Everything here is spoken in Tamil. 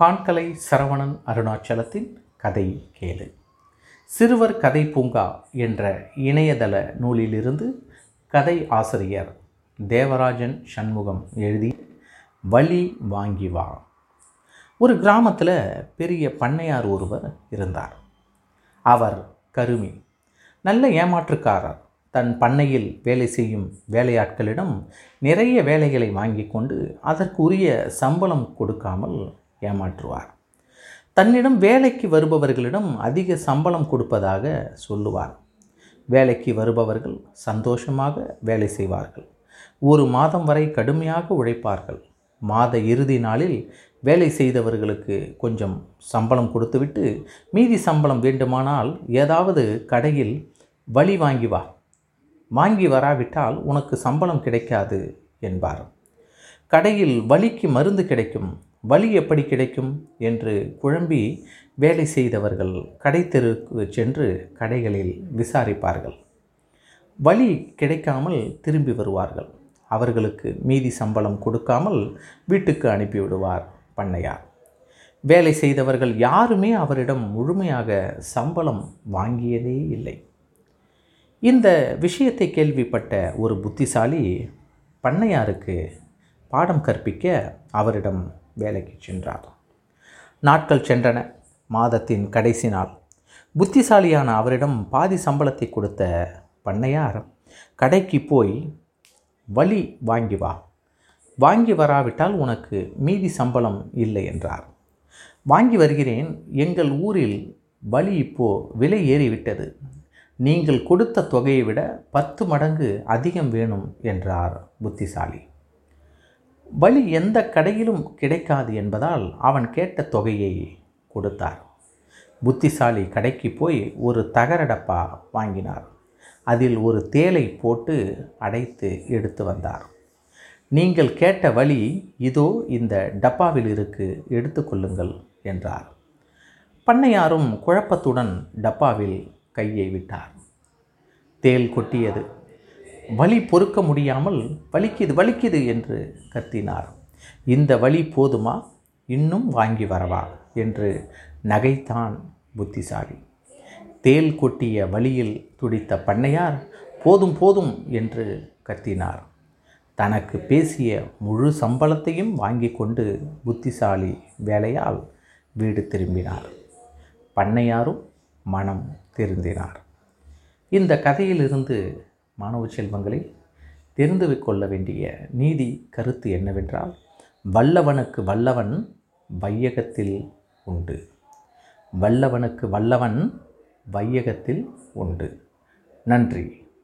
காண்கலை சரவணன் அருணாச்சலத்தின் கதை கேளு. சிறுவர் கதை பூங்கா என்ற இணையதள நூலிலிருந்து கதை ஆசிரியர் தேவராஜன் சண்முகம் எழுதி வழி வாங்கி வா. ஒரு கிராமத்தில் பெரிய பண்ணையார் ஒருவர் இருந்தார். அவர் கருமி. நல்ல ஏமாற்றுக்காரர். தன் பண்ணையில் வேலை செய்யும் வேலையாட்களிடம் நிறைய வேலைகளை வாங்கி கொண்டு அதற்குரிய சம்பளம் கொடுக்காமல் ஏமாற்றுவார். தன்னிடம் வேலைக்கு வருபவர்களிடம் அதிக சம்பளம் கொடுப்பதாக சொல்லுவார். வேலைக்கு வருபவர்கள் சந்தோஷமாக வேலை செய்வார்கள். ஒரு மாதம் வரை கடுமையாக உழைப்பார்கள். மாத இறுதி நாளில் வேலை செய்தவர்களுக்கு கொஞ்சம் சம்பளம் கொடுத்துவிட்டு மீதி சம்பளம் வேண்டுமானால் ஏதாவது கடையில் வழி வாங்கி வா. வாங்கி வராவிட்டால் உனக்கு சம்பளம் கிடைக்காது என்பார். கடையில் வலிக்கு மருந்து கிடைக்கும். வலி எப்படி கிடைக்கும்? என்று குழம்பி வேலை செய்தவர்கள் கடை தெருவுக்கு சென்று கடைகளில் விசாரிப்பார்கள். வழி கிடைக்காமல் திரும்பி வருவார்கள். அவர்களுக்கு மீதி சம்பளம் கொடுக்காமல் வீட்டுக்கு அனுப்பிவிடுவார் பண்ணையார். வேலை செய்தவர்கள் யாருமே அவரிடம் முழுமையாக சம்பளம் வாங்கியதே இல்லை. இந்த விஷயத்தை கேள்விப்பட்ட ஒரு புத்திசாலி பண்ணையாருக்கு பாடம் கற்பிக்க அவரிடம் வேலைக்கு சென்றார். நாட்கள் சென்றன. மாதத்தின் கடைசி நாள். புத்திசாலியான அவரிடம் பாதி சம்பளத்தை கொடுத்த பண்ணையார் கடைக்கு போய் வழி வாங்கி வா. வாங்கி வராவிட்டால் உனக்கு மீதி சம்பளம் இல்லை என்றார். வாங்கி வருகிறேன். எங்கள் ஊரில் வலி இப்போ விலை ஏறிவிட்டது. நீங்கள் கொடுத்த தொகையை விட பத்து மடங்கு அதிகம் வேணும் என்றார் புத்திசாலி. வழி எந்த கடையிலும் கிடைக்காது என்பதால் அவன் கேட்ட தொகையை கொடுத்தார். புத்திசாலி கடைக்கு போய் ஒரு தகர டப்பா வாங்கினார். அதில் ஒரு தேலை போட்டு அடைத்து எடுத்து வந்தார். நீங்கள் கேட்ட வழி இதோ இந்த டப்பாவில் இருக்கு எடுத்துக்கொள்ளுங்கள் என்றார். பண்ணையாரும் குழப்பத்துடன் டப்பாவில் கையை விட்டார். தேல் கொட்டியது. வலி பொறுக்க முடியாமல் வலிக்குது வலிக்குது என்று கத்தினார். இந்த வழி போதுமா? இன்னும் வாங்கி வரவா? என்று நகைத்தான் புத்திசாலி. தேல் கொட்டிய வழியில் துடித்த பண்ணையார் போதும் போதும் என்று கத்தினார். தனக்கு பேசிய முழு சம்பளத்தையும் வாங்கி கொண்டு புத்திசாலி வேலையால் வீடு திரும்பினார். பண்ணையாரும் மனம் திருந்தினார். இந்த கதையிலிருந்து மாணவ செல்வங்களை தெரிந்து கொள்ள வேண்டிய நீதி கருத்து என்னவென்றால் வல்லவனுக்கு வல்லவன் வையகத்தில் உண்டு. வல்லவனுக்கு வல்லவன் வையகத்தில் உண்டு. நன்றி.